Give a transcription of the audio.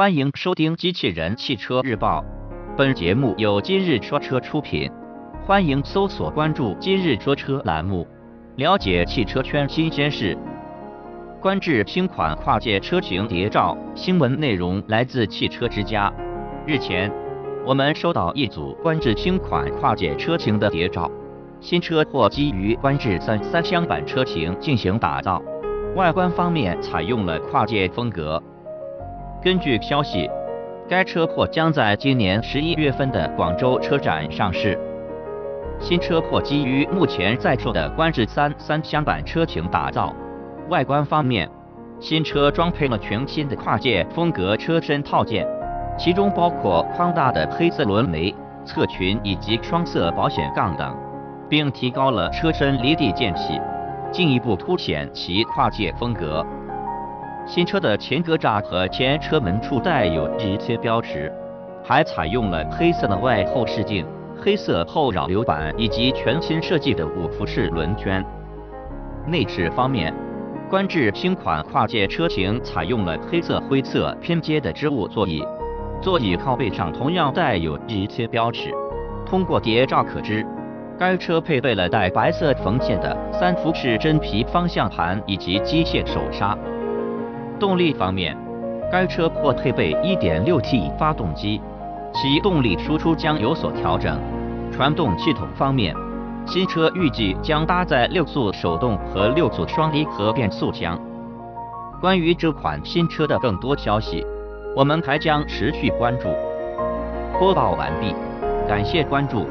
欢迎收听《机器人汽车日报》，本节目由今日说车出品。欢迎搜索关注“今日说车”栏目，了解汽车圈新鲜事。观致新款跨界车型谍照，新闻内容来自汽车之家。日前，我们收到一组观致新款跨界车型的谍照，新车或基于观致三三厢版车型进行打造，外观方面采用了跨界风格。根据消息，该车或将在今年十一月份的广州车展上市。新车或基于目前在售的观致三三厢版车型打造。外观方面，新车装配了全新的跨界风格车身套件，其中包括宽大的黑色轮眉、侧裙以及双色保险杠等，并提高了车身离地间隙，进一步凸显其跨界风格。新车的前格栅和前车门处带有直贴标识，还采用了黑色的外后视镜、黑色后扰流板以及全新设计的五辐式轮圈。内饰方面，观致新款跨界车型采用了黑色灰色拼接的织物座椅，座椅靠背上同样带有直贴标识。通过谍照可知，该车配备了带白色缝线的三辐式真皮方向盘以及机械手刹。动力方面，该车或配备 1.6T 发动机，其动力输出将有所调整。传动系统方面，新车预计将搭载六速手动和六速双离合变速箱。关于这款新车的更多消息，我们还将持续关注。播报完毕，感谢关注。